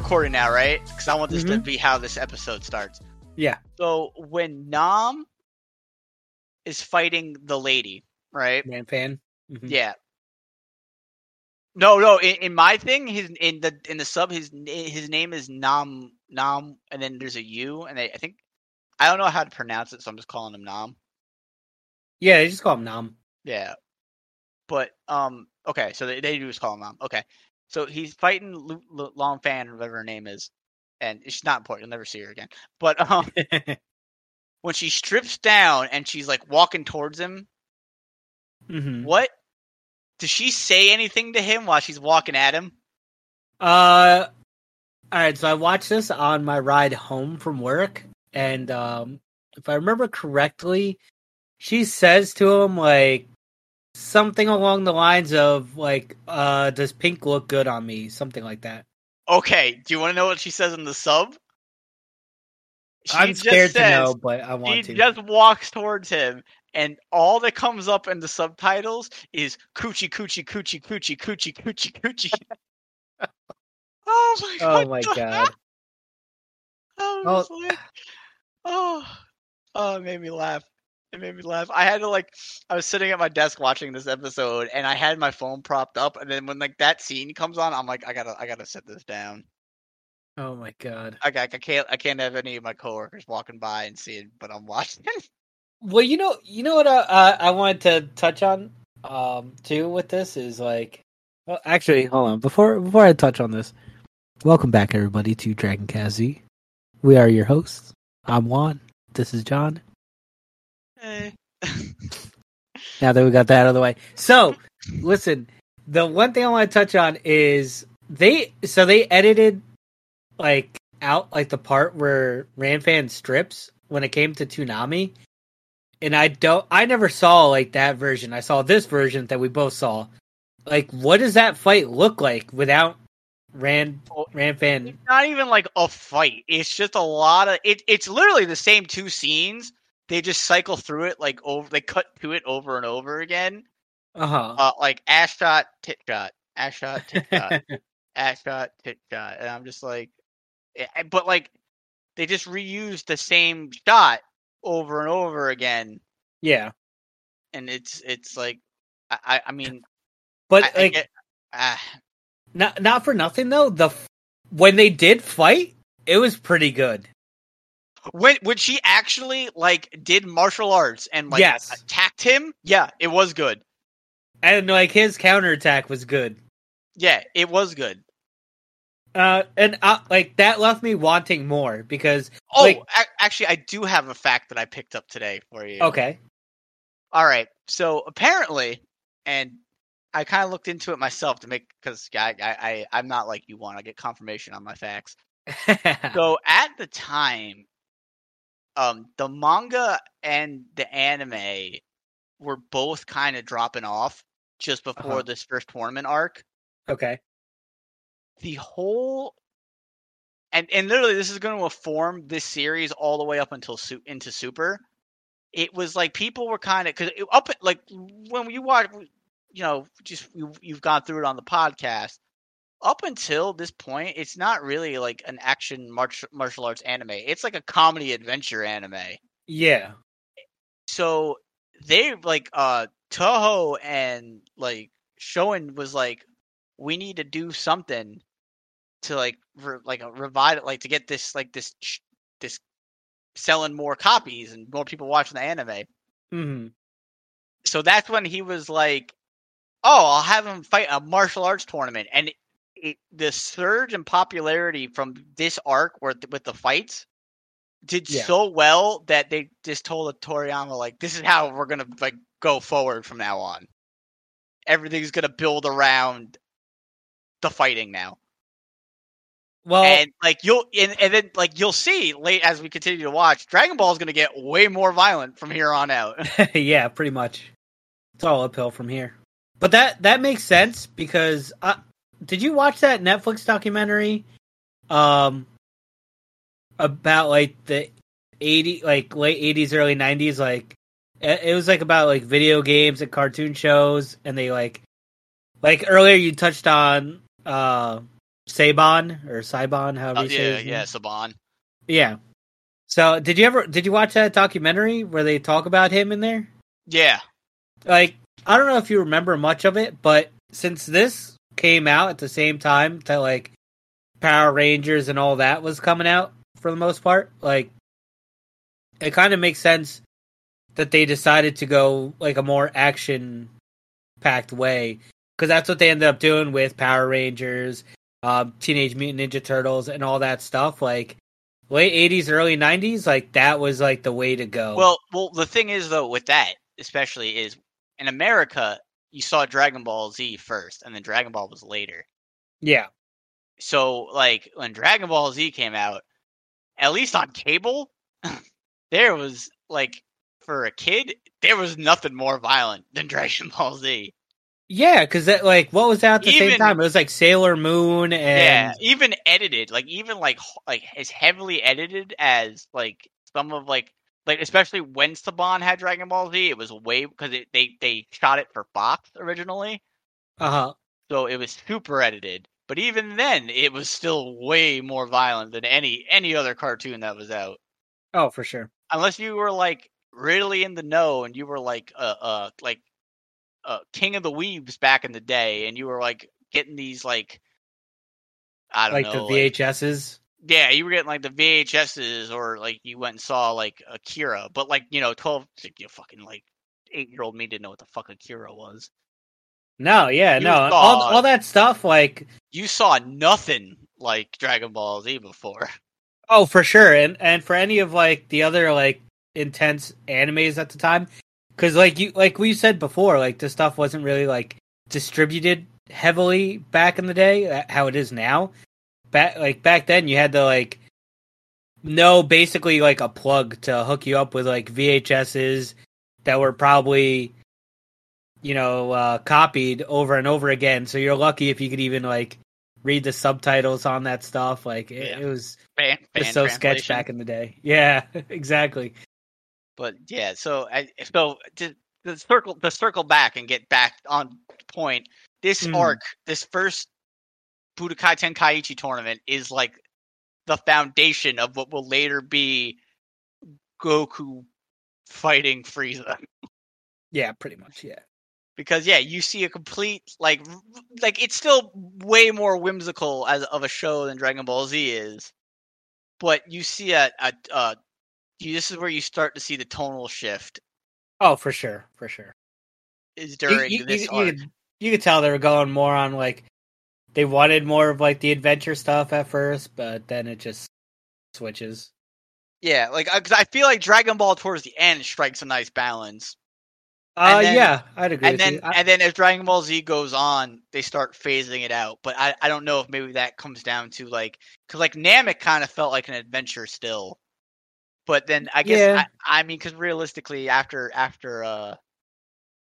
okay, we're, we're recording now, right? Because I want this to Mhm. be how this episode starts. Yeah. So when Nam is fighting the lady, right? Man fan. Mhm. Yeah. No, no. In, in my thing, his in the in the sub, his his name is Nam Nam, and then there's a U, and they, I think I don't know how to pronounce it, so I'm just calling him Nam. Yeah, they just call him Nam. Yeah. But um, okay, so they, they do just call him Nam. Okay, so he's fighting Lu- Lu- Long Fan, or whatever her name is, and she's not important. You'll never see her again. But um, when she strips down and she's like walking towards him, Mhm. what does she say anything to him while she's walking at him? Uh, all right. So I watched this on my ride home from work, and um, if I remember correctly, she says to him like something along the lines of like, "Uh, does pink look good on me?" Something like that. Okay, do you want to know what she says in the sub? She I'm scared to know, but I want to. She just walks towards him, and all that comes up in the subtitles is coochie, coochie, coochie, coochie, coochie, coochie, coochie. oh my god! oh my god. Oh. like, oh, oh, it made me laugh. It made me laugh. I had to like, I was sitting at my desk watching this episode, and I had my phone propped up, and then when like that scene comes on, I'm like, I gotta, I gotta set this down. Oh my god. I, I, I can't, I can't have any of my coworkers walking by and seeing, but I'm watching. Well, you know, you know what I, uh, I wanted to touch on um too with this is like, well, actually, hold on before before I touch on this. Welcome back, everybody, to Dragon Z. We are your hosts. I'm Juan. This is John. Eh. Now that we got that out of the way, so listen. The one thing I want to touch on is they so they edited like out like the part where Ranfan strips when it came to Toonami. And I don't I never saw like that version. I saw this version that we both saw. Like what does that fight look like without Rand Ranfan? It's not even like a fight. It's just a lot of it. It's literally the same two scenes. They just cycle through it like over. They cut to it over and over again. Uh-huh. Uh, like ass shot, tit shot, ass shot, tit shot, ass shot, tit shot, and I'm just like, eh, eh, but like they just reused the same shot over and over again, yeah. and it's it's like, I I, I mean, But I, I like get, ah, not not for nothing though, the when they did fight, it was pretty good. When when she actually like did martial arts and like Yes. attacked him, yeah, it was good. And like his counterattack was good. Yeah, it was good. Uh and uh, like that left me wanting more because Oh, Like- a- actually, I do have a fact that I picked up today for you. okay. All right. So apparently, and I kind of looked into it myself to make because I, I I I'm not like you want to get confirmation on my facts. So at the time, um, the manga and the anime were both kind of dropping off just before Uh-huh. this first tournament arc. okay. the whole and and literally this is going to inform this series all the way up until su- into super it was like people were kind of because up like when you watch you know just you, you've gone through it on the podcast up until this point it's not really like an action martial martial arts anime. It's like a comedy adventure anime. Yeah. so they like uh Toho and like Shoen was like we need to do something to like re- like a revive it like to get this like this sh- this selling more copies and more people watching the anime. Hmm so that's when he was like oh I'll have him fight a martial arts tournament. And the surge in popularity from this arc where with the fights did Yeah. so well that they just told Toriyama like this is how we're gonna like go forward from now on. Everything's gonna build around the fighting now, Well, and like you'll and, and then like you'll see late as we continue to watch, Dragon Ball is gonna get way more violent from here on out. yeah, pretty much. It's all uphill from here. But that that makes sense because uh, did you watch that Netflix documentary um about like the 80 like late 80s early 90s like it was like about like video games and cartoon shows and they like like earlier you touched on uh Saban or Saibon, however Oh, you say yeah, yeah. Saban. Yeah. So did you ever did you watch that documentary where they talk about him in there? Yeah, Like I don't know if you remember much of it, but since this came out at the same time that like Power Rangers and all that was coming out for the most part, like it kind of makes sense that they decided to go like a more action packed way because that's what they ended up doing with Power Rangers, um, Teenage Mutant Ninja Turtles, and all that stuff. Like late '80s, early '90s, like that was like the way to go. Well, well, the thing is though, with that especially is in America, you saw Dragon Ball Z first, and then Dragon Ball was later. yeah, So, like when Dragon Ball Z came out, at least on cable, there was like for a kid, there was nothing more violent than Dragon Ball Z. yeah, because like what was that at the same time? It was like Sailor Moon and yeah, even edited, like even like like as heavily edited as like some of like like especially when Saban had Dragon Ball Z, it was way because they they shot it for Fox originally, uh huh. so it was super edited. But even then, it was still way more violent than any any other cartoon that was out. Oh, for sure. Unless you were like really in the know and you were like uh uh like uh king of the weebs back in the day, and you were like getting these like I don't know. Like know the VHSs. Yeah, you were getting like the VHSs, or like you went and saw like Akira, but like you know, twelve, you know, fucking like eight year old me didn't know what the fuck Akira was. No, yeah, You no, saw- all all that stuff. Like, You saw nothing like Dragon Ball Z before. oh, for sure, and and for any of like the other like intense animes at the time, because like you like we said before, like this stuff wasn't really like distributed heavily back in the day, uh, how it is now. Back like back then, you had to like know basically like a plug to hook you up with like VHSs that were probably you know uh, copied over and over again. So you're lucky if you could even like read the subtitles on that stuff. Like it, Yeah. it was Fan, fan so sketch back in the day. Yeah, exactly. But yeah, so I so to, to circle the circle back and get back on point. This Mhm. arc, this first Budokai Tenkaichi tournament, is like the foundation of what will later be Goku fighting Frieza. Yeah, pretty much. Yeah. because yeah, you see a complete like like it's still way more whimsical as of a show than Dragon Ball Z is, but you see a a, a you, this is where you start to see the tonal shift Oh, for sure, for sure. is You- during you, this you, arc. you, could, you could tell they were going more on like they wanted more of like the adventure stuff at first, but then it just switches. Yeah, like because I feel like Dragon Ball towards the end strikes a nice balance, Uh, then- yeah, I'd agree. and with then. I- and then as Dragon Ball Z goes on, they start phasing it out. But I I don't know if maybe that comes down to like because like Namek kind of felt like an adventure still, but then I guess Yeah. I, I mean because realistically after after uh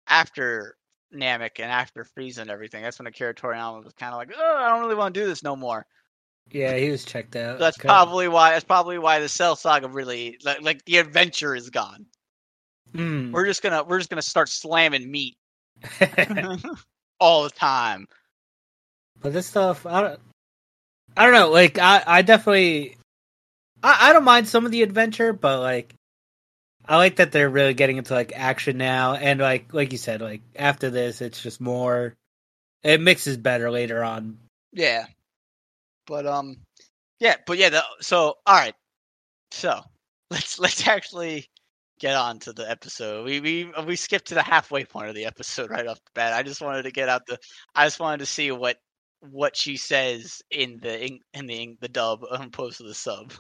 after Namek and after Frieza and everything, that's when Akira Toriyama was kind of like, oh, I don't really want to do this no more. yeah, he was checked out. So that's Okay. probably why that's probably why the Cell Saga really like, like the adventure is gone. Mm. We're just gonna we're just gonna start slamming meat all the time. but this stuff, I don't, I don't know. Like, I, I definitely, I, I don't mind some of the adventure, but like, I like that they're really getting into like action now, and like, like you said, like after this, it's just more. It mixes better later on. Yeah. But um yeah, but yeah, the, so all right. So, let's let's actually get on to the episode. We we we skipped to the halfway point of the episode right off the bat. I just wanted to get out the I just wanted to see what what she says in the in, in the in the dub opposed to the sub.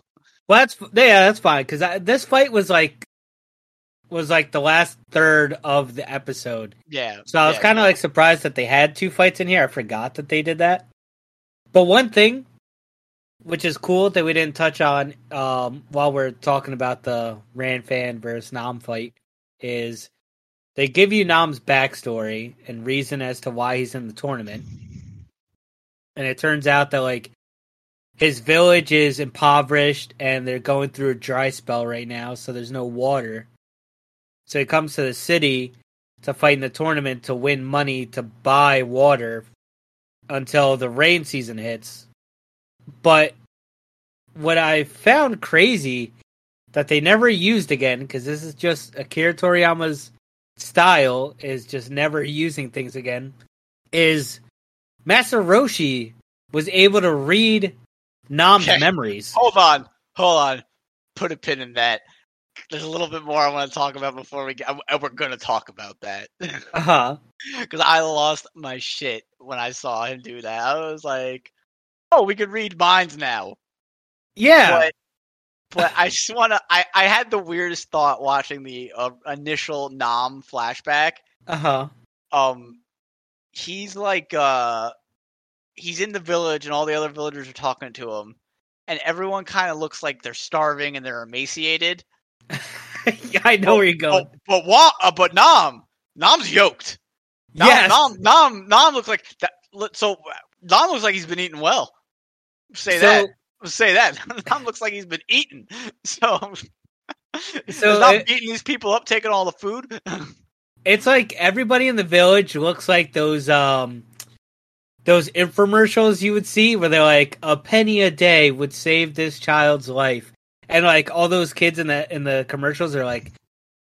Well, that's yeah, that's fine because this fight was like was like the last third of the episode. Yeah. So I was yeah, kind of no. like surprised that they had two fights in here. I forgot that they did that. But one thing, which is cool that we didn't touch on um, while we're talking about the Ran fan versus Nam fight, is they give you Nam's backstory and reason as to why he's in the tournament. And it turns out that like his village is impoverished and they're going through a dry spell right now, so there's no water. So he comes to the city to fight in the tournament to win money to buy water until the rain season hits, but what I found crazy that they never used again because this is just Akira Toriyama's style is just never using things again is Master Roshi was able to read Nam's Okay. memories. Hold on, hold on. Put a pin in that. There's a little bit more I want to talk about before we get. and We're going to talk about that Uh huh. because I lost my shit when I saw him do that. I was like, "Oh, we could read minds now." Yeah. But, but I just want to. I I had the weirdest thought watching the uh, initial Nam flashback. Uh huh. um he's like uh he's in the village and all the other villagers are talking to him and everyone kind of looks like they're starving and they're emaciated yeah, I know where you're going. but but what uh, but nam nam's yoked nam, yes. nam nam nam looks like that so nam looks like he's been eating well say So- that say that nam looks like he's been eating so So it- beating these people up taking all the food It's like everybody in the village looks like those um those infomercials you would see where they're like a penny a day would save this child's life. And like all those kids in the in the commercials are like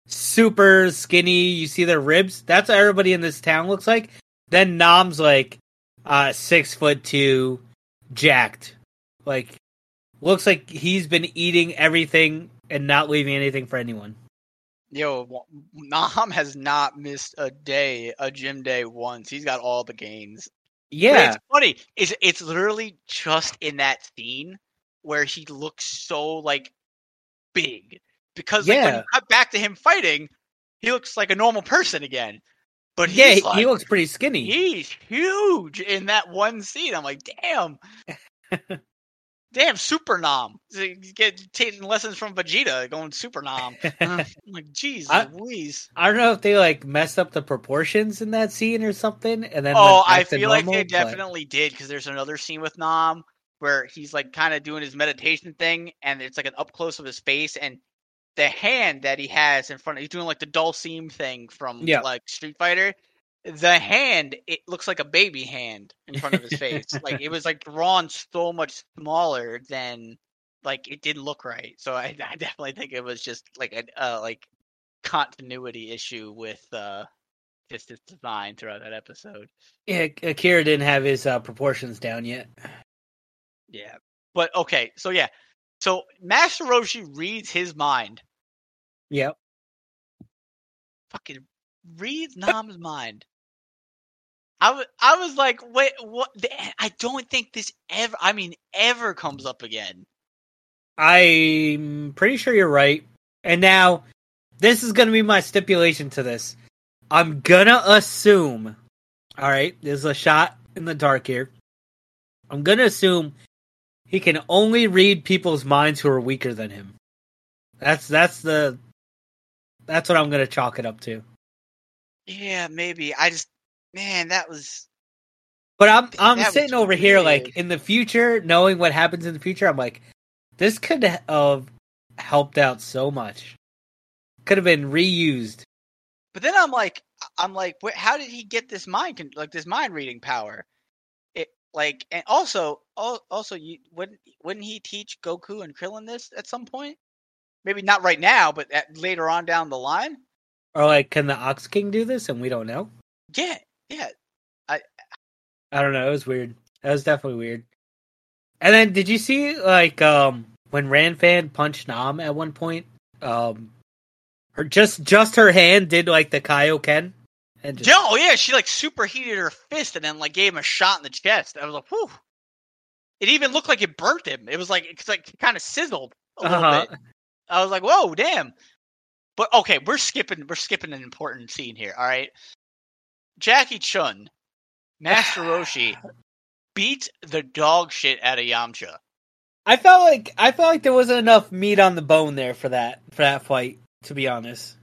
super skinny, you see their ribs. That's what everybody in this town looks like. Then Nam's like uh six foot two, jacked. Like looks like he's been eating everything and not leaving anything for anyone. Yo, Nam has not missed a day, a gym day once. He's got all the gains. But Yeah. it's funny. It's it's literally just in that scene where he looks so like big because like when Yeah. you cut back to him fighting, he looks like a normal person again. But yeah, like, he looks pretty skinny. he's huge in that one scene. I'm like, damn. Damn, Super nom. Get taking lessons from Vegeta, going Super nom. I'm like, jeez, I- Louise. I don't know if they like messed up the proportions in that scene or something, and then Oh, I feel like they but- definitely did because there's another scene with Nam where he's like kind of doing his meditation thing, and it's like an up close of his face, and the hand that he has in front of he's doing like the Dhalsim thing from Yeah. like Street Fighter. The hand, it looks like a baby hand in front of his face. like it was like drawn so much smaller than like it didn't look right. So I, I definitely think it was just like a uh, like continuity issue with uh just his design throughout that episode. Yeah, Akira didn't have his uh, proportions down yet. Yeah. But okay, so yeah. So Master Roshi reads his mind. Yep. Fucking reads Nam's mind. I was I was like, wait, what? I don't think this ever. I mean, ever comes up again. I'm pretty sure you're right. And now, this is going to be my stipulation to this. I'm gonna assume. All right, there's a shot in the dark here. I'm gonna assume he can only read people's minds who are weaker than him. That's that's the that's what I'm gonna chalk it up to. Yeah, maybe. I just, man, that was. But I'm I'm sitting over here like in the future, knowing what happens in the future. I'm like, this could have helped out so much. Could have been reused. But then I'm like, I'm like, how did he get this mind, con- like this mind reading power? Like, and also, also, you wouldn't wouldn't he teach Goku and Krillin this at some point? Maybe not right now, but at, later on down the line. Or like, can the Ox King do this and we don't know? Yeah, yeah. I I don't know. It was weird. That was definitely weird. And then, did you see like um when Ranfan punched Nam at one point? Um, her just just her hand did like the Kaioken, and just, Yeah, oh yeah, she like superheated her fist and then like gave him a shot in the chest. I was like, whew. It even looked like it burnt him. It was like it's like kind of sizzled a little Uh-huh. bit. I was like, whoa, damn. But okay, we're skipping we're skipping an important scene here, all right? Jackie Chun, Master Roshi, beat the dog shit out of Yamcha. I felt like I felt like there wasn't enough meat on the bone there for that for that fight. To be honest,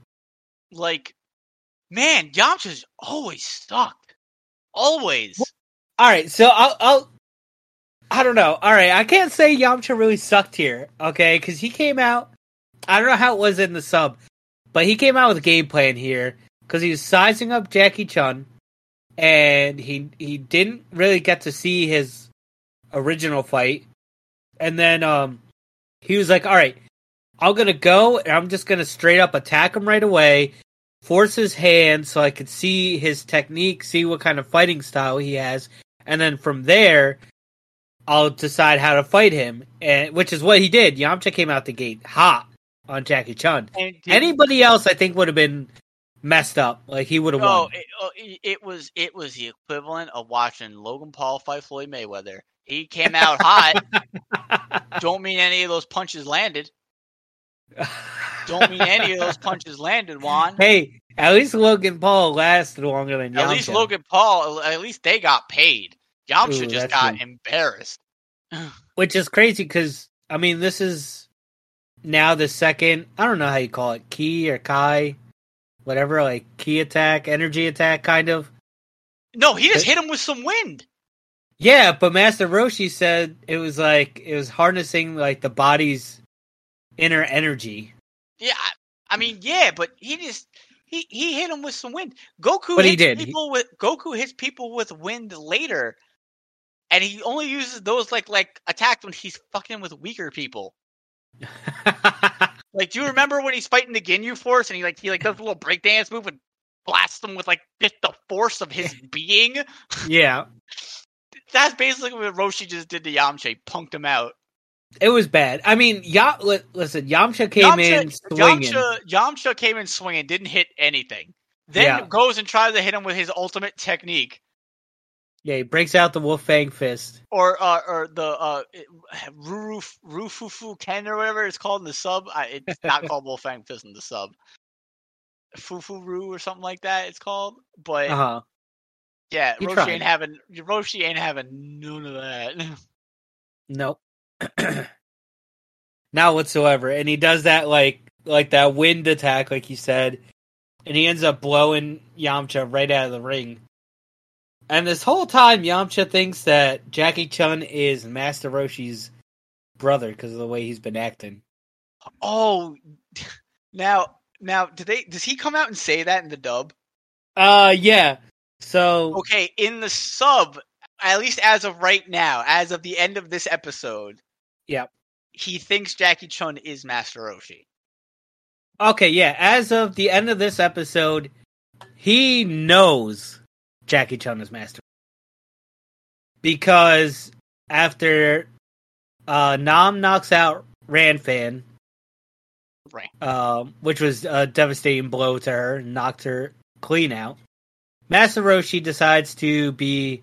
Like, man, Yamcha's always sucked. Always. all right. So I'll I'll I don't know. All right, I can't say Yamcha really sucked here. Okay, because he came out. I don't know how it was in the sub, but he came out with a game plan here because he was sizing up Jackie Chun, and he he didn't really get to see his original fight. and then um, he was like, "All right, I'm gonna go, and I'm just gonna straight up attack him right away." Force his hand so I could see his technique, see what kind of fighting style he has, and then from there, I'll decide how to fight him. And which is what he did. Yamcha came out the gate hot on Jackie Chun. Anybody else, I think, would have been messed up. Like he would have No, won. Oh, it, oh, it was it was the equivalent of watching Logan Paul fight Floyd Mayweather. He came out hot. Don't mean any of those punches landed. Don't mean any of those punches landed, Juan. hey, at least Logan Paul lasted longer than Yamcha. At least Logan Paul. At least they got paid. Yamcha Ooh, just got true. embarrassed. which is crazy because I mean this is now the second. I don't know how you call it, key or kai, whatever, like key attack, energy attack, kind of. No, he just hit him with some wind. Yeah, but Master Roshi said it was like it was harnessing like the body's inner energy. Yeah, I, I mean, yeah, but he just he he hit him with some wind. Goku But he hits did. People with Goku hits people with wind later, and he only uses those like like attacks when he's fucking with weaker people. Like, do you remember when he's fighting the Ginyu Force and he like he like does a little breakdance move and blasts them with like just the force of his being? yeah, That's basically what Roshi just did to Yamcha. He punked him out. It was bad. I mean, ya- li- listen, Yamcha came in swinging. Yamcha, Yamcha came in swinging, didn't hit anything. Then Yeah. goes and tries to hit him with his ultimate technique, Yeah, he breaks out the Wolf Fang fist. or uh, or the uh, Ruru Rufufu Ken or whatever it's called in the sub. I, it's not called Wolf Fang Fist in the sub. Fufuru or something like that. It's called, but Uh huh. yeah, he Roshi tried. ain't having Roshi ain't having none of that. Nope. Not whatsoever. And he does that like like that wind attack, like you said, and he ends up blowing Yamcha right out of the ring. And this whole time, Yamcha thinks that Jackie Chun is Master Roshi's brother because of the way he's been acting. oh, now now did they? Does he come out and say that in the dub? Uh, yeah. So Okay, in the sub, at least as of right now, as of the end of this episode, Yep. he thinks Jackie Chun is Master Roshi. okay, yeah. As of the end of this episode, he knows Jackie Chun is Master because after uh, Nam knocks out Ranfan, Right. um, which was a devastating blow to her, knocked her clean out. Master Roshi decides to be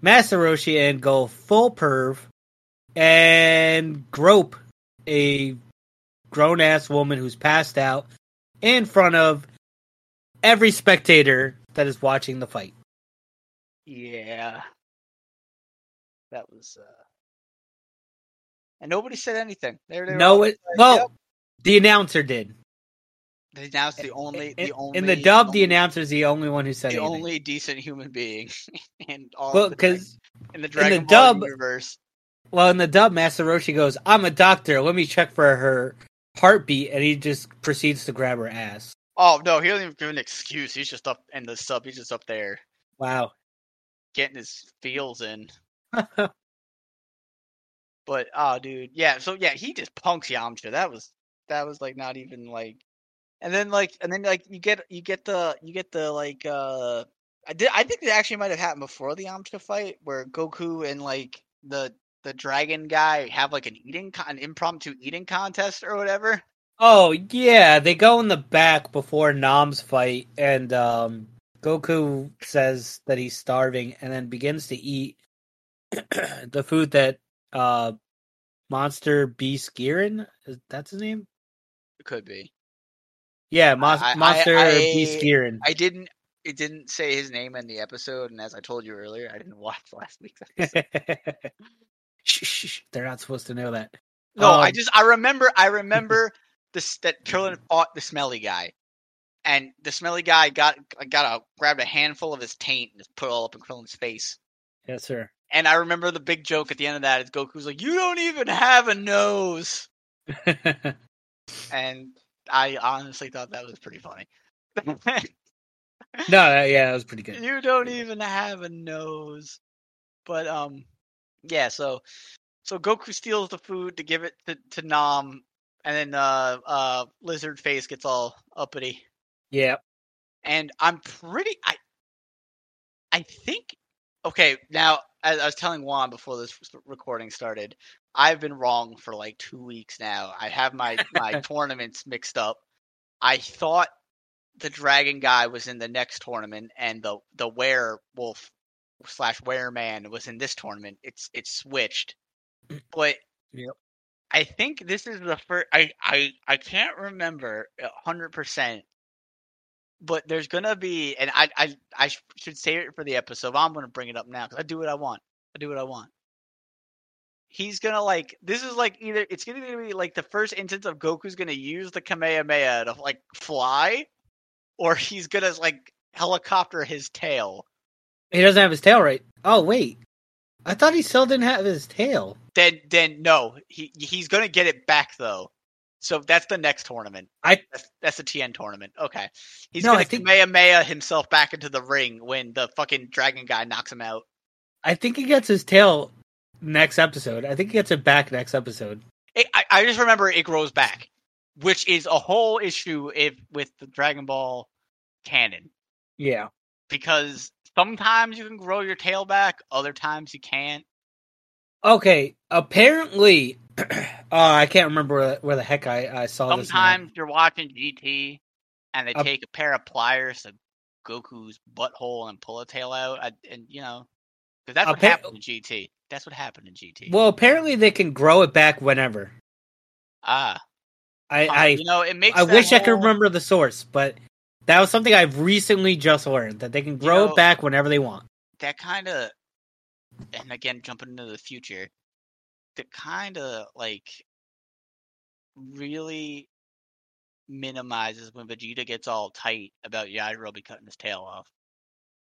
Master Roshi and go full perv and grope a grown ass woman who's passed out in front of every spectator that is watching the fight. Yeah. That was uh and nobody said anything. They, they No, it, like, well, yep. the announcer did. They announced the only in, the only in the dub, the only- announcer's the only one who said the anything. only decent human being in all well, of the Dra- because in the Ball dub- universe. Well, in the dub, Master Roshi goes, "I'm a doctor. Let me check for her heartbeat," and he just proceeds to grab her ass. Oh no, he doesn't even give an excuse. He's just up in the sub. He's just up there Wow. getting his feels in. But oh, dude, yeah. So yeah, he just punks Yamcha. That was that was like not even like, and then like and then like you get you get the you get the like uh I did I think it actually might have happened before the Yamcha fight where Goku and like the the dragon guy have like an eating con- an impromptu eating contest or whatever. Oh yeah, they go in the back before Nam's fight, and um, Goku says that he's starving, and then begins to eat the food that uh, Monster Beast Girin, is that's his name? It could be. Yeah, Mon- I- I- Monster I- Beast Girin. I didn't. It didn't say his name in the episode, and as I told you earlier, I didn't watch last week's episode. shh, shh, shh, they're not supposed to know that. No, I Um, just I remember I remember this that Krillin fought the smelly guy, and the smelly guy got got a grabbed a handful of his taint and just put it all up in Krillin's face. Yes, sir. And I remember the big joke at the end of that is Goku's like, "You don't even have a nose," and I honestly thought that was pretty funny. no, yeah, that was pretty good. you don't even have a nose. But um, yeah. So So Goku steals the food to give it to, to Nam, and then uh, uh, Lizard Face gets all uppity. Yeah. And I'm pretty. I I think. Okay, now as I was telling Juan before this recording started, I've been wrong for like two weeks now. I have my my tournaments mixed up. I thought the dragon guy was in the next tournament, and the the werewolf slash wereman was in this tournament. It's it's switched, but Yep. I think this is the first. I I I can't remember hundred percent, but there's gonna be, and I I I should save it for the episode. I'm gonna bring it up now because I do what I want. I do what I want. He's gonna like this is like either it's gonna be like the first instance of Goku's gonna use the Kamehameha to like fly, or he's gonna like helicopter his tail. He doesn't have his tail right. Oh wait, I thought he still didn't have his tail. Then then no, he he's gonna get it back though. So that's the next tournament. I- that's, that's the Tien tournament. Okay, he's No, gonna I think- Kamehameha himself back into the ring when the fucking dragon guy knocks him out. I think he gets his tail next episode. I think he gets it back next episode. It, I I just remember it grows back, which is a whole issue if with the Dragon Ball canon Yeah. because sometimes you can grow your tail back, other times you can't. Okay. Apparently, uh, I can't remember where, where the heck I, I saw this. Sometimes you're watching GT and they Uh, take a pair of pliers to Goku's butthole and pull a tail out, I, and you know, because that's what Appa- happened in GT. That's what happened in GT. Well, apparently they can grow it back whenever. ah, I. I, you know, it makes. I wish I could remember the source, but that was something I've recently just learned that they can grow know- it back whenever they want. that kind of, and again, jumping into the future, that kind of like really minimizes when Vegeta gets all tight about Yajirobe cutting his tail off.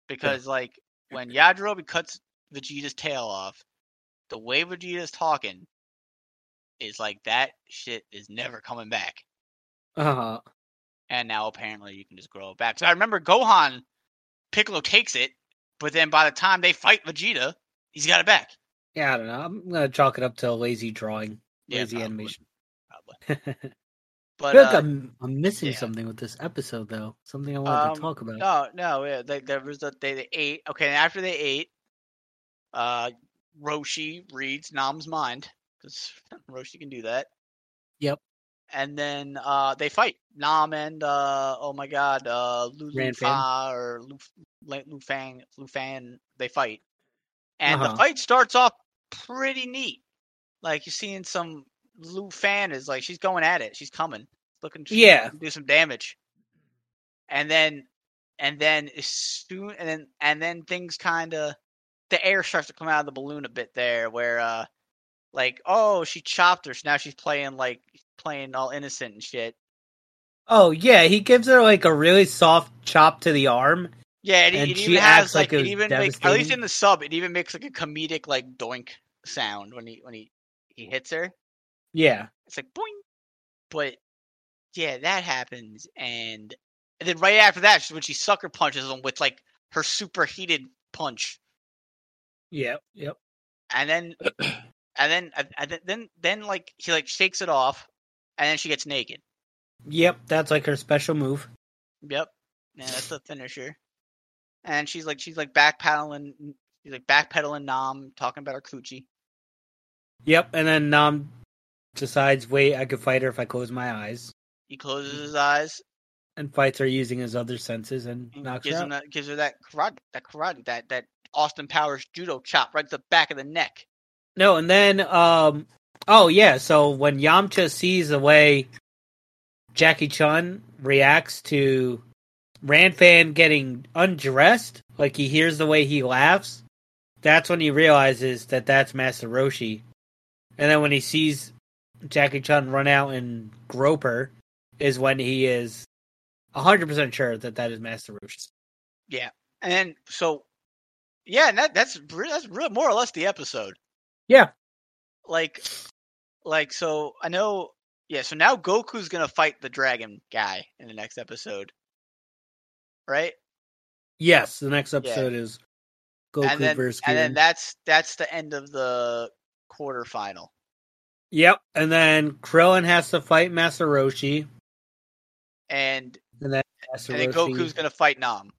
Because like when Yajirobe cuts Vegeta's tail off, the way Vegeta's talking is like that shit is never coming back. Uh And now apparently you can just grow it back. So I remember Gohan, Piccolo takes it, but then by the time they fight Vegeta, he's got it back. Yeah, I don't know. I'm gonna chalk it up to a lazy drawing, Yeah, lazy probably, animation. Probably. I But feel like uh, I'm I'm missing yeah. something with this episode though. Something I wanted Um, to talk about. no, no, yeah, they, there was a, they, they ate. Okay, and after they ate, uh, Roshi reads Nam's mind because Roshi can do that. Yep. And then uh, they fight Nam and uh, oh my god, uh, Lu Fa or Lu, Lu Fang, Lu Fan. They fight, and Uh-huh. the fight starts off pretty neat. Like you're seeing some Lu Fan is like she's going at it. She's coming, looking. she's Yeah. to do some damage. And then, and then as soon, and then, and then things kind of, the air starts to come out of the balloon a bit there, where uh, like oh she chopped her, so now she's playing like playing all innocent and shit. Oh yeah, he gives her like a really soft chop to the arm. Yeah, it, And it she even has like like, it it even makes at least in the sub, it even makes like a comedic like doink sound when he when he he hits her. Yeah. It's like boing. But yeah, that happens, and, and then right after that, when she sucker punches him with like her super heated punch, Yep. Yep. and then and then and then then like she like shakes it off, and then she gets naked. Yep. That's like her special move. Yep, yeah, that's the finisher. And she's like she's like backpedaling, she's like backpedaling Nam, talking about her coochie. Yep. And then Nam decides, wait, I could fight her if I close my eyes, He closes his eyes, and fights her using his other senses and and knocks her gives out. him that gives her that karate, that karate, that that Austin Powers judo chop right to the back of the neck. No, and then um oh yeah, so when Yamcha sees the way Jackie Chun reacts to Ranfan getting undressed, like he hears the way he laughs, that's when he realizes that that's Master Roshi. And then when he sees Jackie Chun run out and grope her, is when he is 100% sure that that is Master Roshi. Yeah, and so yeah, and that that's that's real more or less the episode. Yeah. Like, like so I know. Yeah, so now Goku's gonna fight the dragon guy in the next episode, right? Yes, the next episode is Goku and then versus and then that's that's the end of the quarterfinal. Yep. And then Krillin has to fight Master Roshi. And And then Master and then Goku's gonna fight Nam.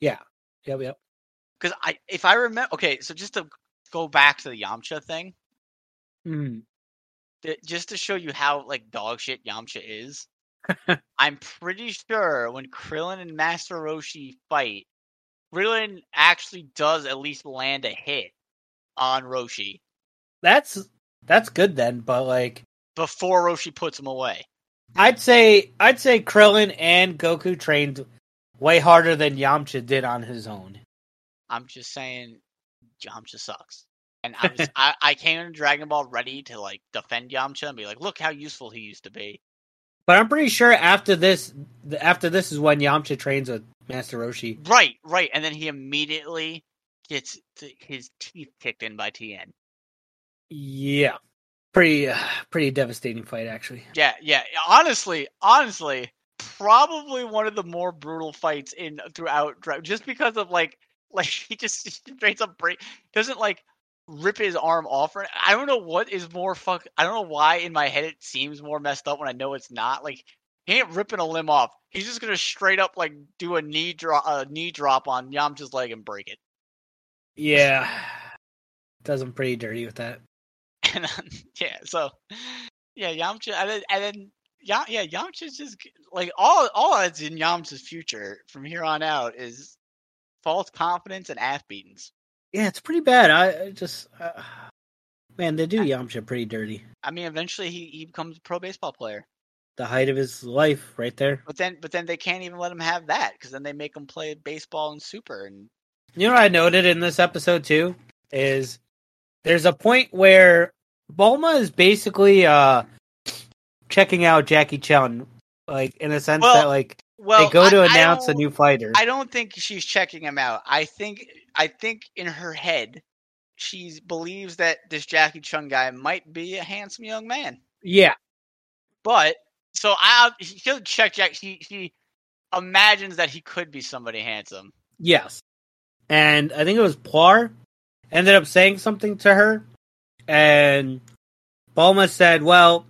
Yeah. Yep, yep. Because I if I remember okay, so just to go back to the Yamcha thing, Mhm. th- just to show you how like dog shit Yamcha is. I'm pretty sure when Krillin and Master Roshi fight, Krillin actually does at least land a hit on Roshi That's that's good then, but like before Roshi puts him away. I'd say I'd say Krillin and Goku trained way harder than Yamcha did on his own. I'm just saying, Yamcha sucks. And I was I, I came into Dragon Ball ready to like defend Yamcha and be like, look how useful he used to be. But I'm pretty sure after this after this is when Yamcha trains with Master Roshi. Right, right. And then he immediately gets his teeth kicked in by Tien. Yeah. Pretty uh, pretty devastating fight actually. Yeah, yeah. Honestly, honestly, probably one of the more brutal fights in throughout just because of like like he just straight up break doesn't like rip his arm off or I don't know what is more fuck I don't know why in my head it seems more messed up when I know it's not. Like he ain't ripping a limb off. He's just gonna straight up like do a knee drop a knee drop on Yamcha's leg and break it. Yeah. Does him pretty dirty with that. And yeah, so yeah, Yamcha, and then, and then yeah, yeah, Yamcha's just like all all that's in Yamcha's future from here on out is false confidence and ass beatings. Yeah, it's pretty bad. I, I just uh, man, they do Yamcha pretty dirty. I mean, eventually he, he becomes a pro baseball player, The height of his life right there. but then but then they can't even let him have that because then they make him play baseball and super and You know what I noted in this episode too is there's a point where Bulma is basically uh checking out Jackie Chan, like in a sense Well, that like well they go to I- I announce a new fighter. I don't think she's checking him out. I think I think in her head she believes that this Jackie Chun guy might be a handsome young man. yeah, But so I she doesn't check Jack. She she imagines that he could be somebody handsome. yes, and I think it was Puar ended up saying something to her, and Bulma said, "Well,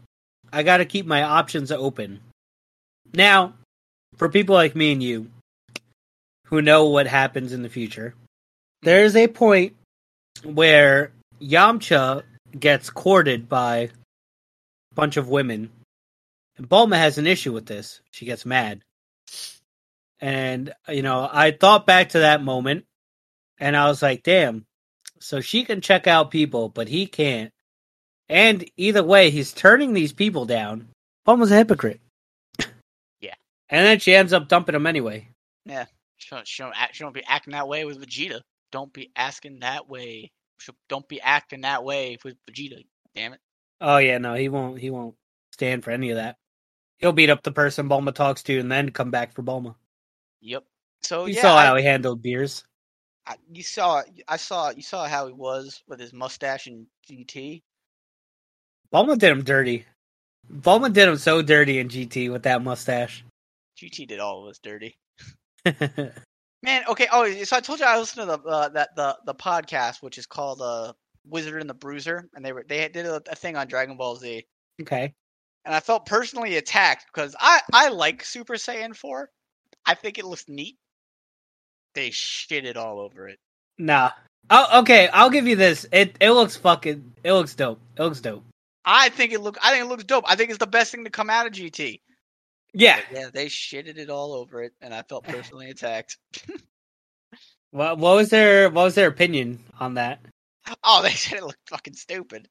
I got to keep my options open." Now, for people like me and you, who know what happens in the future, there is a point where Yamcha gets courted by a bunch of women. And Bulma has an issue with this. She gets mad. And, you know, I thought back to that moment and I was like, damn. So she can check out people, but he can't. And either way, he's turning these people down. Bulma's a hypocrite. Yeah. And then she ends up dumping him anyway. She don't, she don't act. She don't be acting that way with Vegeta. Don't be asking that way. She, don't be acting that way with Vegeta. Damn it. Oh yeah, no, he won't. He won't stand for any of that. He'll beat up the person Bulma talks to, and then come back for Bulma. Yep. So you yeah, saw I- how he handled Beerus. I, you saw. I saw. You saw how he was with his mustache and GT. Bulma did him dirty. Bulma did him so dirty in GT with that mustache. GT did all of us dirty. Man, okay. Oh, so I told you I listened to the uh, that the the podcast, which is called uh, Wizard and the Bruiser, and they were they did a, a thing on Dragon Ball Z, okay. and I felt personally attacked because I I like Super Saiyan four. I think it looks neat. They shitted all over it. Nah. Oh, okay. I'll give you this. It it looks fucking. It looks dope. It looks dope. I think it look. I think it looks dope. I think it's the best thing to come out of GT. Yeah. But yeah, they shitted it all over it, and I felt personally attacked. What what was their what was their opinion on that? Oh, they said it looked fucking stupid.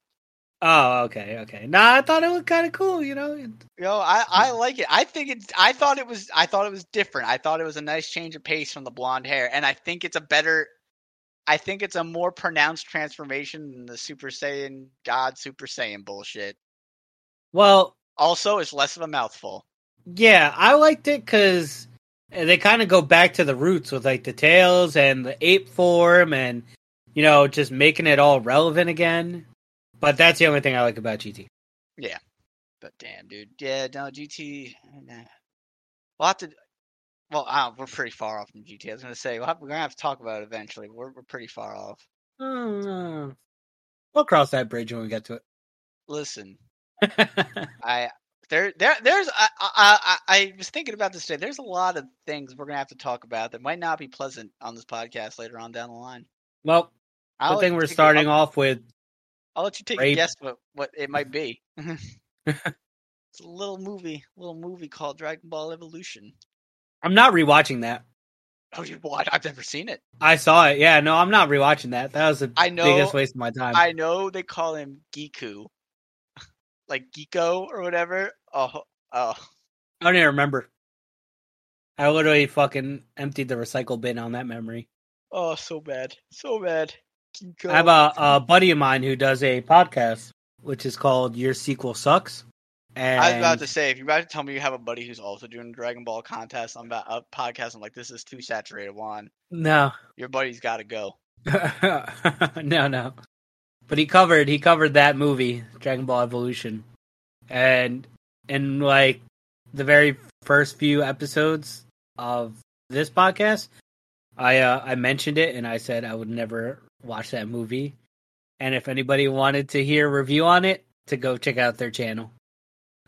Oh, okay, okay. Nah, I thought it looked kind of cool. You know. Yo, I, I like it. I think it's. I thought it was. I thought it was different. I thought it was a nice change of pace from the blonde hair, and I think it's a better. I think it's a more pronounced transformation than the Super Saiyan God Super Saiyan bullshit. Well, Also, it's less of a mouthful. Yeah, I liked it because they kind of go back to the roots with like the tails and the ape form and you know just making it all relevant again. But that's the only thing I like about GT. Yeah, but damn, dude, yeah, no GT. Nah. We'll have to. Well, uh, we're pretty far off from GT. I was gonna say we'll have, we're gonna have to talk about it eventually. We're we're pretty far off. Oh, We'll cross that bridge when we get to it. Listen. I there there there's I, I I I was thinking about this today. There's a lot of things we're gonna have to talk about that might not be pleasant on this podcast later on down the line. well, I'll good thing we're take a- starting off with I'll let you take a guess what what it might be. it's a little movie, little movie called Dragon Ball Evolution. I'm not rewatching that. Oh, you what? I've never seen it. I saw it. Yeah, no, I'm not rewatching that. That was the I know- biggest waste of my time. I know they call him Giku, like Geeko or whatever. Oh, oh, I don't even remember. I literally fucking emptied the recycle bin on that memory. oh, so bad, so bad. Geeko. I have a, a buddy of mine who does a podcast, which is called Your Sequel Sucks. And I was about to say, if you're about to tell me you have a buddy who's also doing a Dragon Ball contest, I'm about a podcast. I'm like, this is too saturated. Juan, no, your buddy's got to go. no, no. But he covered he covered that movie, Dragon Ball Evolution, and in like the very first few episodes of this podcast, I uh, I mentioned it and I said I would never watch that movie, and if anybody wanted to hear a review on it, to go check out their channel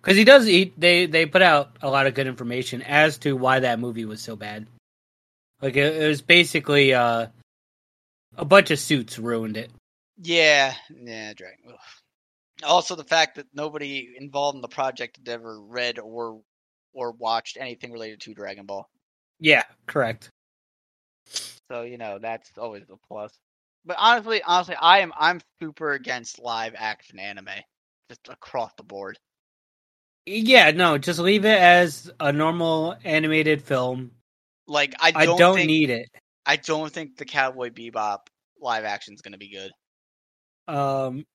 because he does eat they they put out a lot of good information as to why that movie was so bad. Like it, it was basically uh a bunch of suits ruined it. Yeah, yeah, Dragon. ugh. Also, the fact that nobody involved in the project had ever read or or watched anything related to Dragon Ball. Yeah, correct. So you know that's always a plus. But honestly, honestly, I am I'm super against live action anime, just across the board. Yeah, no, just leave it as a normal animated film. Like I I don't, don't, think, need it. I don't think the Cowboy Bebop live action is going to be good. Um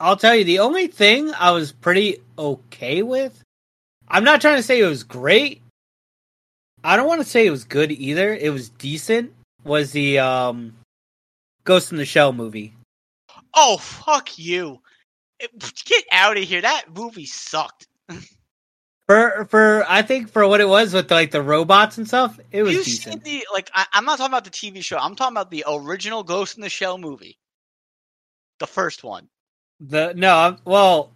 I'll tell you the only thing I was pretty okay with. I'm not trying to say it was great. I don't want to say it was good either. It was decent. Was the um Ghost in the Shell movie. Oh fuck you! Get out of here! That movie sucked. For for I think for what it was with like the robots and stuff, it was you seen decent. the like? I, I'm not talking about the TV show. I'm talking about the original Ghost in the Shell movie, the first one. The no, I'm, well,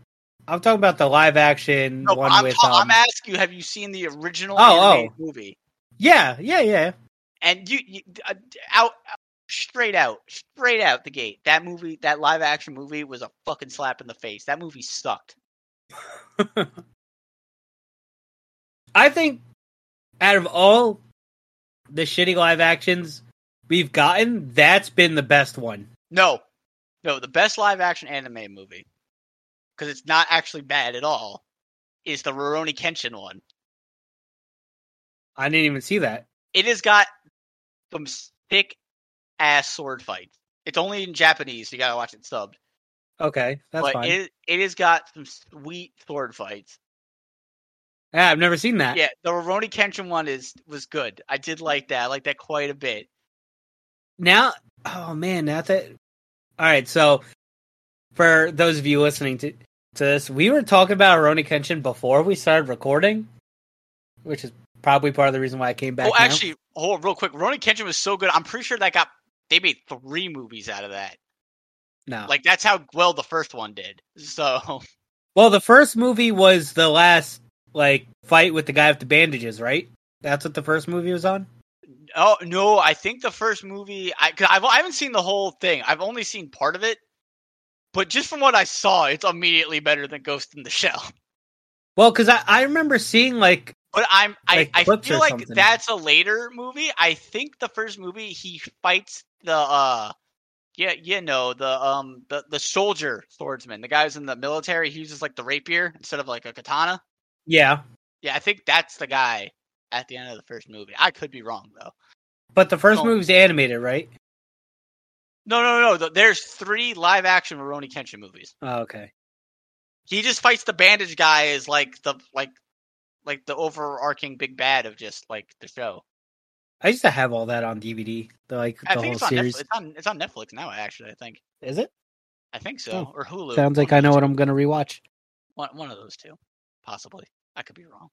I'm talking about the live action No, one I'm, with. ta- um, I'm asking you, have you seen the original Oh, animated movie? yeah, yeah, yeah. And you, you uh, out, out straight out, straight out the gate. That movie, that live action movie, was a fucking slap in the face. That movie sucked. I think out of all the shitty live actions we've gotten, that's been the best one. No, no, the best live action anime movie, because it's not actually bad at all, is the Rurouni Kenshin one. I didn't even see that. It has got some thick ass sword fights. It's only in Japanese, so you gotta watch it subbed. Okay, that's but fine. it it has got some sweet sword fights. yeah, I've never seen that. Yeah, the Rurouni Kenshin one is was good. I did like that. I like that quite a bit. Now, oh man, now that. All right, so for those of you listening to to this, we were talking about Rurouni Kenshin before we started recording, which is probably part of the reason why I came back. oh, now. actually, hold on real quick. Rurouni Kenshin was so good. I'm pretty sure that got they made three movies out of that. no. Like that's how well the first one did. So well, the first movie was the last like fight with the guy with the bandages, right? That's what the first movie was on. Oh no, I think the first movie I cause I've, I haven't seen the whole thing. I've only seen part of it. But just from what I saw, it's immediately better than Ghost in the Shell. Well, because I, I remember seeing like But I'm Like I, I feel like something. that's a later movie. I think the first movie he fights the uh yeah, you know, the um the, the soldier swordsman, the guy who's in the military, he uses like the rapier instead of like a katana. yeah, Yeah, I think that's the guy at the end of the first movie. I could be wrong though. but the first movie's animated, right? No, no, no. There's three live action Rurouni Kenshin movies. Oh, okay. He just fights the bandage guy as like the like like the overarching big bad of just like the show. I used to have all that on DVD. The like I the think whole it's on series. Netflix. It's on it's on Netflix now. Actually, I think. Is it? I think so, Oh, or Hulu. Sounds like I know what. I'm gonna rewatch. One one of those two, possibly. I could be wrong.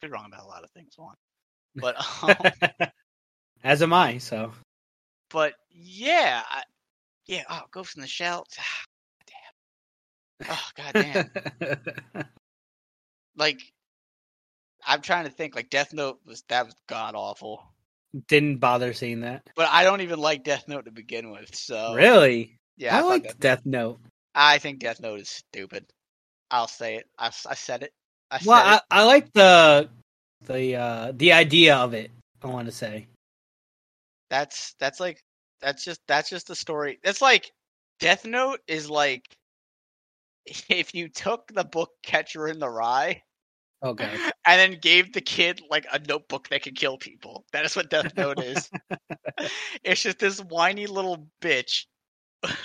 Be wrong about a lot of things. One, but um, As am I. So but yeah, I, yeah. Oh, Ghost in the Shell. Damn. Oh god damn. like I'm trying to think like Death Note was that was god awful. Didn't bother seeing that. But I don't even like Death Note to begin with. So Really? yeah, I thought like Death- Death Note. I think Death Note is stupid. I'll say it. I, I said it. Well. I, I like the the uh the idea of it. I want to say. That's that's like that's just that's just the story. That's like Death Note is like if you took the book Catcher in the Rye Okay. and then gave the kid like a notebook that could kill people. That is what Death Note is. it's just this whiny little bitch.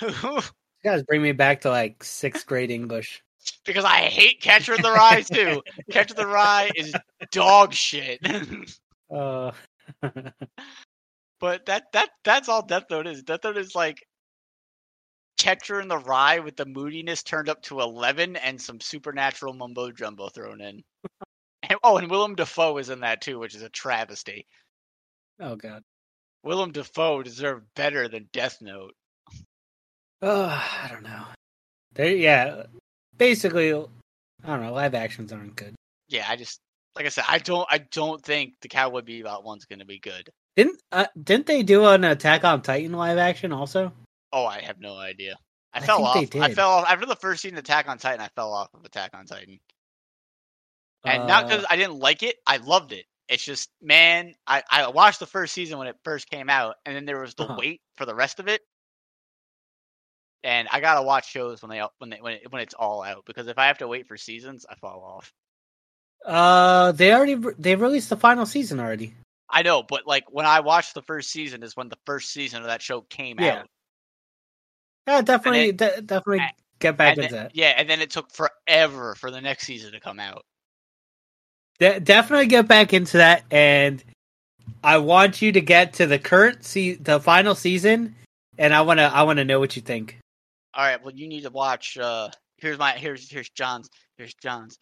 You guys bring me back to like sixth grade English. Because I hate Catcher in the Rye too. Catcher in the Rye is dog shit. Uh, but that that that's all Death Note is. Death Note is like Catcher in the Rye with the moodiness turned up to eleven and some supernatural mumbo jumbo thrown in. And, oh, and Willem Dafoe is in that too, which is a travesty. oh god. Willem Dafoe deserved better than Death Note. Oh, I don't know. They yeah. Basically, I don't know. Live actions aren't good. Yeah, I just like I said, I don't I don't think the Cowboy Bebop one's gonna be good. Didn't uh, didn't they do an Attack on Titan live action also? Oh, I have no idea. I, I fell off. I fell off after the first season of Attack on Titan. I fell off of Attack on Titan, and not Uh, because I didn't like it. I loved it. It's just, man, I I watched the first season when it first came out, and then there was the Uh-huh. wait for the rest of it. And I gotta watch shows when they when they when it, when it's all out because if I have to wait for seasons, I fall off. uh, they already they released the final season already. I know, but like when I watched the first season is when the first season of that show came Yeah. out. Yeah, definitely, it- de- definitely and- get back into then- that. yeah, and then it took forever for the next season to come out. De- definitely get back into that, and I want you to get to the current se- the final season, and I wanna I wanna know what you think. All right, well, you need to watch. uh Here's my here's here's John's here's John's.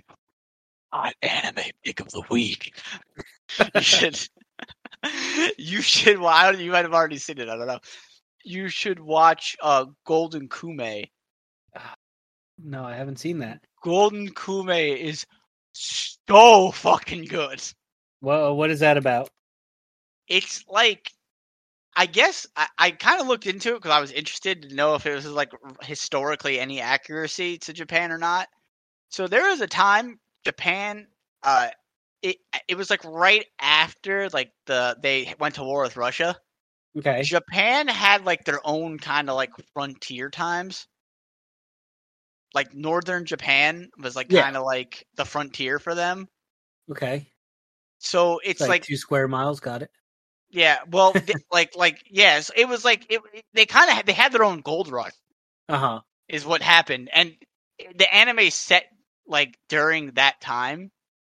On anime pick of the week. you should. you should. Well, I don't, you might have already seen it. I don't know. You should watch uh Golden Kamuy. No, I haven't seen that. Golden Kamuy is so fucking good. Well, what is that about? it's like I guess I, I kind of looked into it because I was interested to know if it was like historically any accuracy to Japan or not. So there was a time Japan, uh, it it was like right after like the they went to war with Russia. Okay, Japan had like their own kind of like frontier times. Like northern Japan was like Yeah. kind of like the frontier for them. okay, So it's like, like two square miles. Got it. Yeah, well, like, like, yes, it was like it, they kind of they had their own gold rush, Uh huh. is what happened, and the anime set like during that time,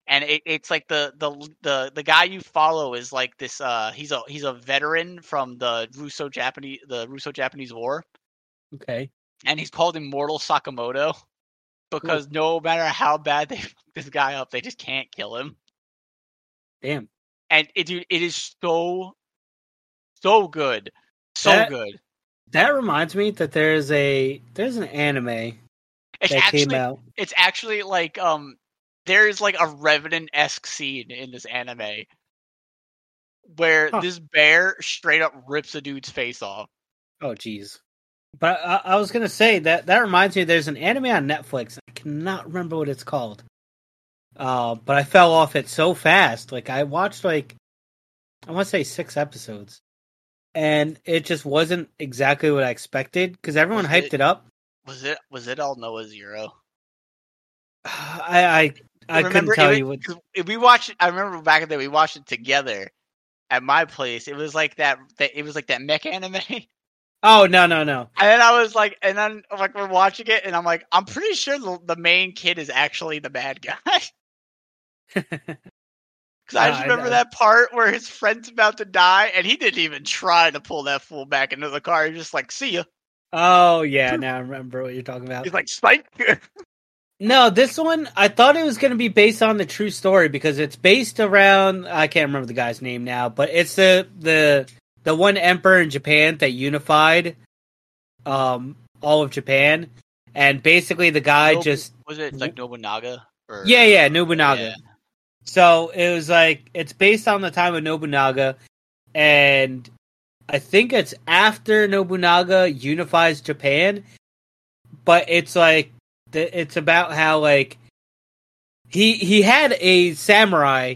and it, it's like the the the the guy you follow is like this. Uh, he's a he's a veteran from the Russo Japanese the Russo Japanese War, Okay. and he's called Immortal Sakamoto because no matter how bad they fuck this guy up, they just can't kill him. Damn. And it, dude, it is so so good, so That- good. That reminds me that there's a there's an anime It's that actually came out. it's actually like um there's like a revenant esque scene in this anime where Huh. this bear straight up rips a dude's face off. Oh, jeez. But I, I was gonna say that that reminds me. There's an anime on Netflix. I cannot remember what it's called. Uh, but I fell off it so fast. Like I watched like I want to say six episodes, and it just wasn't exactly what I expected because everyone Was hyped it- it up. Was it was it Aldnoah.Zero? I I, I couldn't tell you what if we watched I remember back in the day we watched it together at my place. It was like that, that it was like that mech anime. Oh no no no! And then I was like, and then like we're watching it, and I'm like, I'm pretty sure the, the main kid is actually the bad guy. Because I just remember know. that part where his friend's about to die, and he didn't even try to pull that fool back into the car. He was just like, "See ya." oh yeah, now I remember what you're talking about. He's like, "Spike." No, this one I thought it was going to be based on the true story because it's based around I can't remember the guy's name now, but it's the the the one emperor in Japan that unified um all of Japan and basically the guy just was it like Nobunaga? Or, yeah yeah Nobunaga. Yeah. So it was like it's based on the time of Nobunaga, and I think it's after Nobunaga unifies Japan, but it's like it's about how like he he had a samurai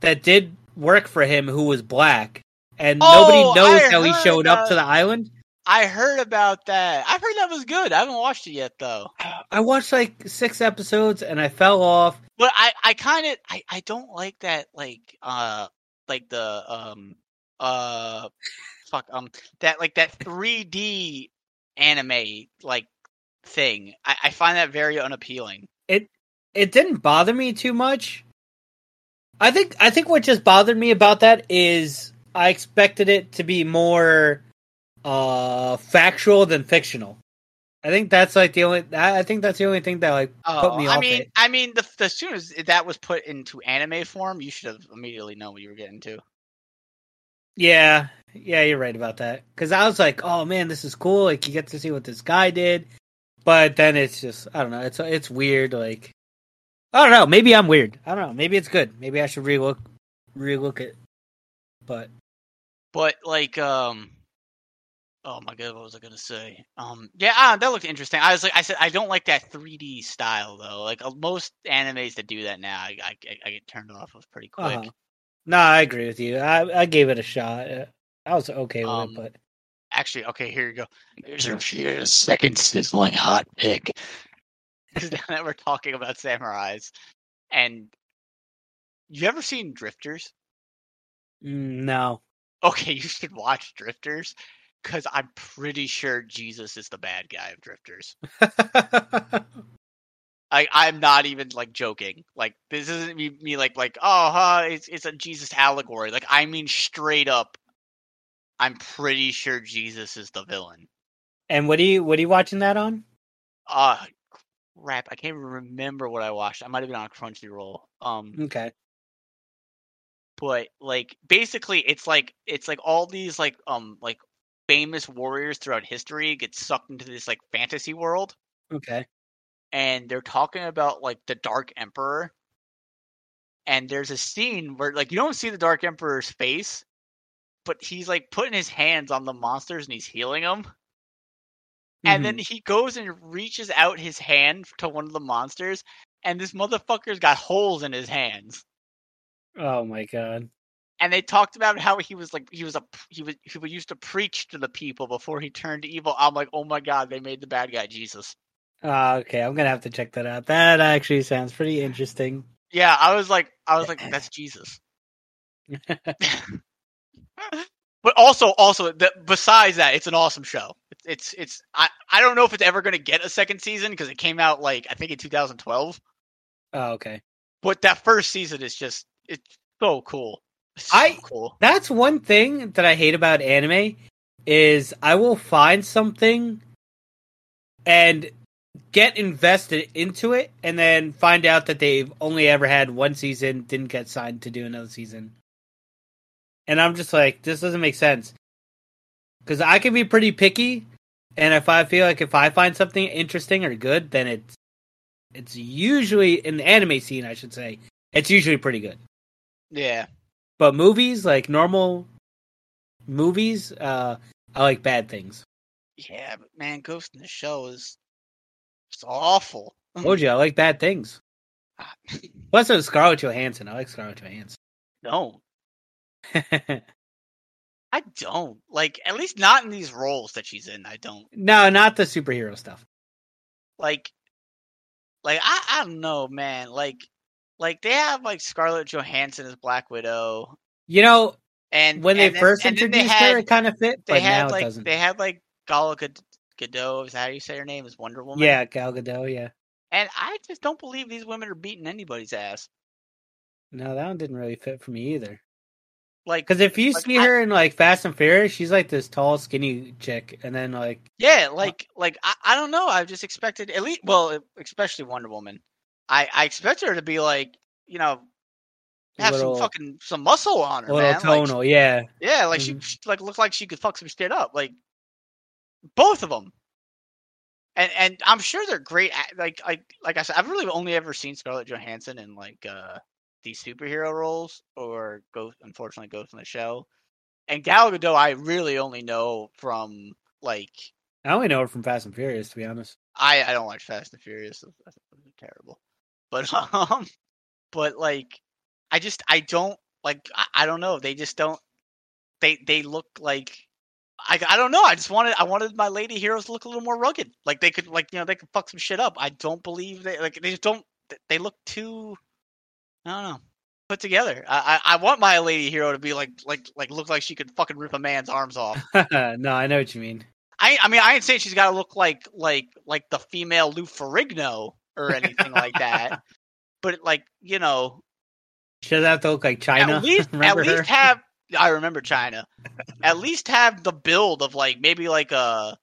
that did work for him who was black, and Oh, nobody knows I how he showed up to the island. I heard about that. I've heard that was good. I haven't watched it yet though. I watched like six episodes and I fell off. But I, I kind of, I, I don't like that, like, uh, like the, um, uh, fuck, um, that like that 3D anime like thing. I, I find that very unappealing. it it didn't bother me too much. I think I think what just bothered me about that is I expected it to be more uh factual than fictional. I think that's like the only I I think that's the only thing that like put Oh, me I off mean, it. I mean, the, the as soon as that was put into anime form, you should have immediately known what you were getting to. Yeah. Yeah, you're right about that. Cuz I was like, "Oh man, this is cool. Like you get to see what this guy did." But then it's just I don't know. It's it's weird like I don't know. Maybe I'm weird. I don't know. Maybe it's good. Maybe I should relook relook it. But But like, um, oh my god, what was I gonna say? Um, yeah, ah, that looked interesting. I was like, I said, I don't like that 3D style though. Like uh, most animes that do that now, I I, I get turned off of pretty quick. Uh-huh. No, I agree with you. I I gave it a shot. Uh, I was okay with Um, it, but Actually, okay, here you go. Here's your second sizzling hot pick. now that we're talking about samurais, and you ever seen Drifters? mm, no. Okay, you should watch Drifters because I'm pretty sure Jesus is the bad guy of Drifters. I I'm not even like joking. Like this isn't me, me like like oh huh, it's it's a Jesus allegory. Like I mean straight up, I'm pretty sure Jesus is the villain. and what are you what are you watching that on? Ah, crap! I can't even remember what I watched. I might have been on Crunchyroll. Um, Okay. but like basically, it's like it's like all these like um like famous warriors throughout history get sucked into this like fantasy world. Okay. and they're talking about like the Dark Emperor. And there's a scene where like you don't see the Dark Emperor's face, but he's like putting his hands on the monsters and he's healing them. And then mm-hmm. he goes and reaches out his hand to one of the monsters, and this motherfucker's got holes in his hands. Oh my god. And they talked about how he was like he was a he was he used to preach to the people before he turned to evil. I'm like, oh my god, they made the bad guy Jesus. Ah, okay, I'm gonna have to check that out. That actually sounds pretty interesting. Yeah, I was like, I was like, that's Jesus. but also also the, besides that it's an awesome show it's it's, it's I, I don't know if it's ever going to get a second season because it came out like i think in 2012 oh, okay. but that first season is just it's so cool so I- cool That's one thing that I hate about anime is I will find something and get invested into it and then find out that they've only ever had one season, didn't get signed to do another season. And I'm just like, this doesn't make sense. Cuz I can be pretty picky and if I feel like if I find something interesting or good, then it's it's usually in the anime scene, I should say. It's usually pretty good. yeah But movies, like normal movies, uh, I like bad things. yeah but man ghost in the shell is it's awful Told you, I like bad things. Plus, it was Scarlett Johansson. I like Scarlett Johansson. no i don't like at least not in these roles that she's in i don't no, not the superhero stuff. like like I, I don't know man like like they have like scarlett johansson as black widow. You know, and when they then- first and then they introduced her, it kind of fit, they had like they had like Gal Gad- Gadot is that how you say her name is Wonder Woman? Yeah, Gal Gadot. Yeah, and I just don't believe these women are beating anybody's ass. No, that one didn't really fit for me either. like Because if you Like, see I- her in like Fast and Furious, she's like this tall, skinny chick, and then like yeah uh like like I, I don't know I just expected at least well especially Wonder Woman I I expected her to be like you know have little, some fucking some muscle on a her little man like, tonal. yeah, Yeah, like she, Mhm. she like looked like she could fuck some shit up. Like both of them. and and I'm sure they're great. At, like like like I said, I've really only ever seen Scarlett Johansson in like uh these superhero roles or Ghost. Unfortunately, Ghost in the Shell. And Gal Gadot, I really only know from like I only know her from Fast and Furious, to be honest. I I don't watch Fast and Furious. That's terrible. But um, but like I just I don't like I, I don't know. They just don't. They they look like I, I don't know. I just wanted I wanted my lady heroes to look a little more rugged. Like they could like you know they could fuck some shit up. I don't believe they like they just don't. They look too. I don't know. Put together. I, I I want my lady hero to be like like like look like she could fucking rip a man's arms off. no, I know what you mean. I I mean I ain't saying she's got to look like like like the female Lou Ferrigno or anything like that. But like you know, she doesn't have to look like Chyna. At least, at least have I remember Chyna. At least have the build of like maybe like a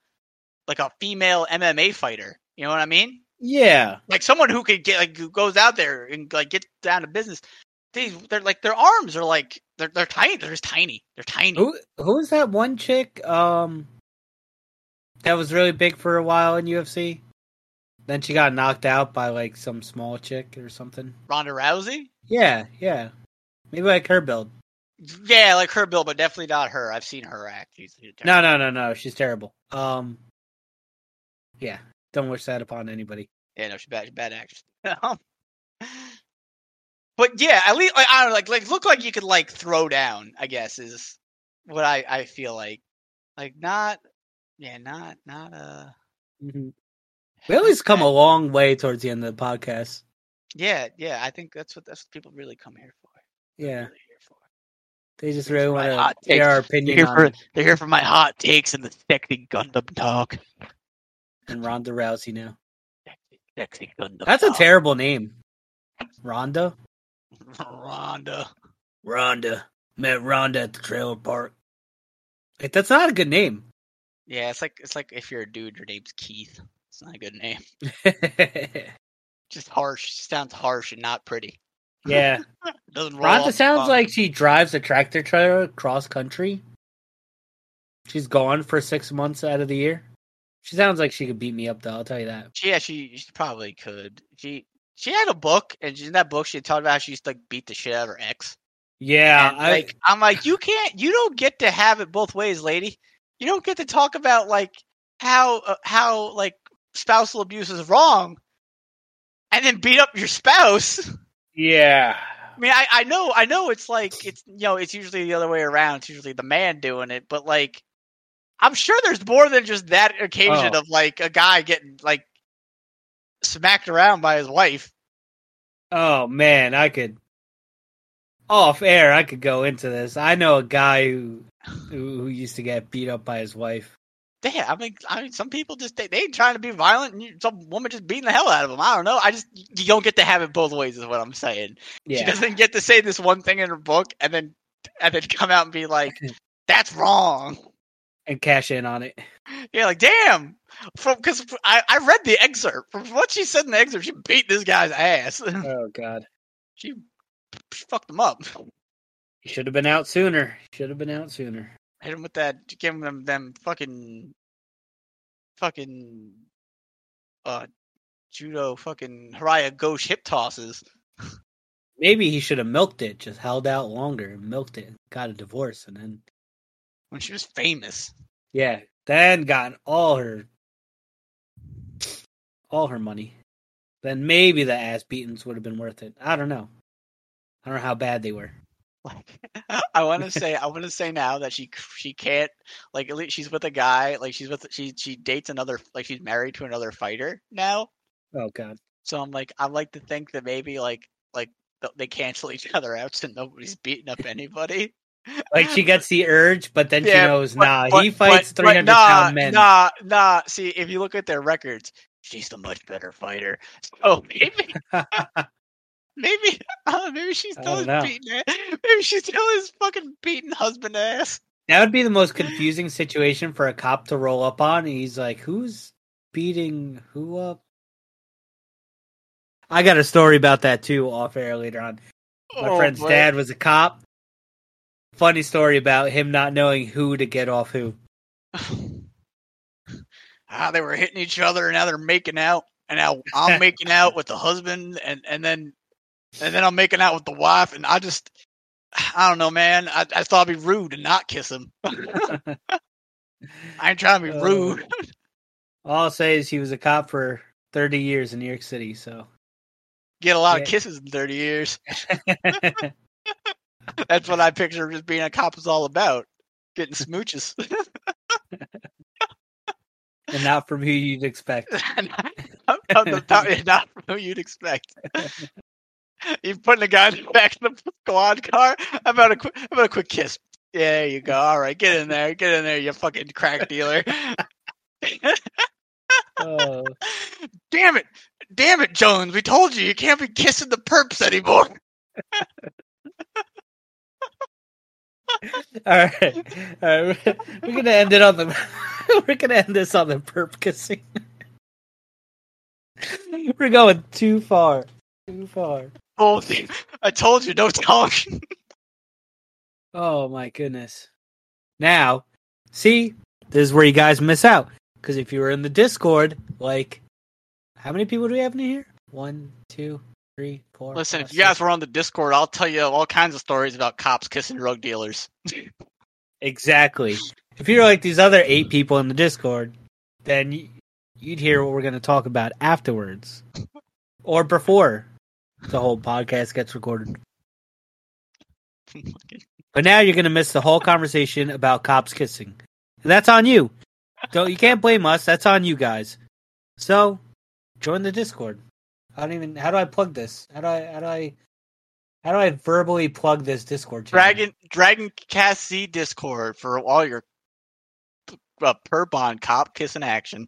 like a female MMA fighter. You know what I mean? Yeah. Like someone who could get like who goes out there and like get down to business. These they're like their arms are like they're they're tiny. They're just tiny. They're tiny. Who who is that one chick? Um, that was really big for a while in UFC. Then she got knocked out by like some small chick or something. Ronda Rousey. Yeah, yeah. Maybe like her build. Yeah, like her build, but definitely not her. I've seen her act. She's, she's no, no, no, no. She's terrible. Um, yeah. Don't wish that upon anybody. Yeah, no, she's bad. She's bad actress. but yeah, at least like, I don't know, like like look like you could like throw down. I guess is what I I feel like. Like not, yeah, not not uh. Mm-hmm. We always come a long way towards the end of the podcast. Yeah, yeah. I think that's what that's what people really come here for. Yeah. Really they just really want to hear our opinion. They're here, for, they're here for my hot takes and the sexy Gundam talk. And Ronda Rousey now. Sexy, sexy Gundam. That's talk. a terrible name. Ronda. Ronda. Ronda. Met Ronda at the trailer park. Like, that's not a good name. Yeah, it's like it's like if you're a dude, your name's Keith. It's not a good name. Just harsh. Sounds harsh and not pretty. Yeah. Ronda sounds like she drives a tractor trailer cross country. She's gone for six months out of the year. She sounds like she could beat me up, though. I'll tell you that. Yeah, she, she probably could. She she had a book, and in that book, she talked about how she used to like beat the shit out of her ex. Yeah, I, like I'm like, you can't, you don't get to have it both ways, lady. You don't get to talk about like how uh, how like spousal abuse is wrong, and then beat up your spouse. Yeah. I mean, I, I know, I know. It's like it's you know, it's usually the other way around. It's usually the man doing it, but like, I'm sure there's more than just that occasion oh. of like a guy getting like smacked around by his wife. Oh man, I could off air. I could go into this. I know a guy who who, who used to get beat up by his wife. Yeah, I mean, I mean, some people just they, they ain't trying to be violent, and you, some woman just beating the hell out of them. I don't know. I just you don't get to have it both ways, is what I'm saying. Yeah. She doesn't get to say this one thing in her book, and then and then come out and be like, "That's wrong," and cash in on it. Yeah, like damn. From because I I read the excerpt from what she said in the excerpt, she beat this guy's ass. Oh God, she, she fucked him up. He should have been out sooner. Should have been out sooner. Hit him with that. Give them them fucking, fucking, uh, judo fucking harai goshi hip tosses. Maybe he should have milked it, just held out longer, and milked it, got a divorce, and then when she was famous. Yeah, then got all her all her money. Then maybe the ass beatings would have been worth it. I don't know. I don't know how bad they were. Like, I want to say, I want to say now that she she can't like at least she's with a guy, like she's with she she dates another, like she's married to another fighter now. Oh God. So I'm like, I like to think that maybe like like they cancel each other out, so nobody's beating up anybody. Like she gets the urge, but then yeah, she knows, but, nah, but, he fights three hundred nah, pound men. Nah, nah. See, if you look at their records, she's the much better fighter. So maybe Maybe, uh, maybe she's still his beating. Maybe she's still his fucking beating husband ass. That would be the most confusing situation for a cop to roll up on. He's like, "Who's beating who up?" I got a story about that too off air later on. My oh, friend's boy. dad was a cop. Funny story about him not knowing who to get off who. ah, they were hitting each other, and now they're making out, and now I'm making out with the husband, and and then and then I'm making out with the wife, and I just I don't know, man. I, I thought it'd be rude to not kiss him. I ain't trying to be Uh, rude. All I'll say is he was a cop for 30 years in New York City, so. Get a lot yeah. of kisses in 30 years. That's what I picture just being a cop is all about. Getting smooches. and not from who you'd expect. not, not, not from who you'd expect. You're putting a guy back in the squad car. How about a quick, how about a quick kiss? Yeah, there you go. All right, get in there, get in there, you fucking crack dealer. Oh, Damn it, damn it, Jones. We told you you can't be kissing the perps anymore. all right, all right. We're, we're gonna end it on the. we're gonna end this on the perp kissing. we're going too far, too far. Oh, I told you, don't talk. Oh my goodness. Now, see, this is where you guys miss out. Because if you were in the Discord, like, how many people do we have in here? One, two, three, four. Listen, five, if you guys were on the Discord, I'll tell you all kinds of stories about cops kissing drug dealers. Exactly. If you're like these other eight people in the Discord, then you'd hear what we're going to talk about afterwards or before the whole podcast gets recorded. But now you're going to miss the whole conversation about cops kissing. And that's on you. Don't you can't blame us. That's on you guys. So, join the Discord. I don't even how do I plug this? How do I how do I how do I verbally plug this Discord channel? Dragon Dragon Cast Z Discord for all your uh, perp on cop kissing action.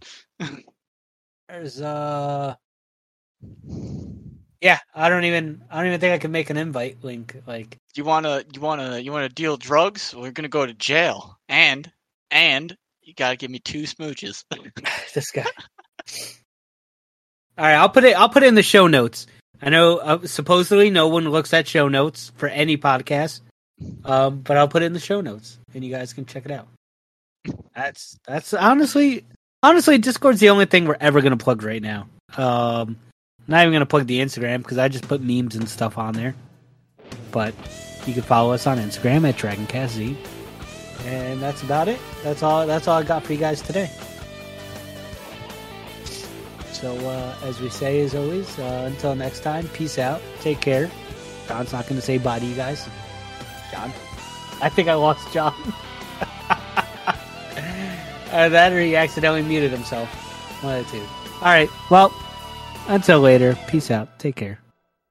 There's uh Yeah, I don't even I don't even think I can make an invite link like You wanna you wanna you wanna deal drugs? We're gonna go to jail, and and you gotta give me two smooches. this guy. All right, I'll put it I'll put it in the show notes. I know uh, supposedly no one looks at show notes for any podcast. Um, but I'll put it in the show notes and you guys can check it out. That's that's honestly honestly Discord's the only thing we're ever going to plug right now. Um not even going to plug the Instagram because I just put memes and stuff on there. But you can follow us on Instagram at DragonCastZ. And that's about it. That's all that's all I got for you guys today. So uh, as we say as always, uh, until next time, peace out. Take care. John's not going to say bye to you guys. John, I think I lost John. Either that or he accidentally muted himself. One of the two. All right. Well, until later. Peace out. Take care.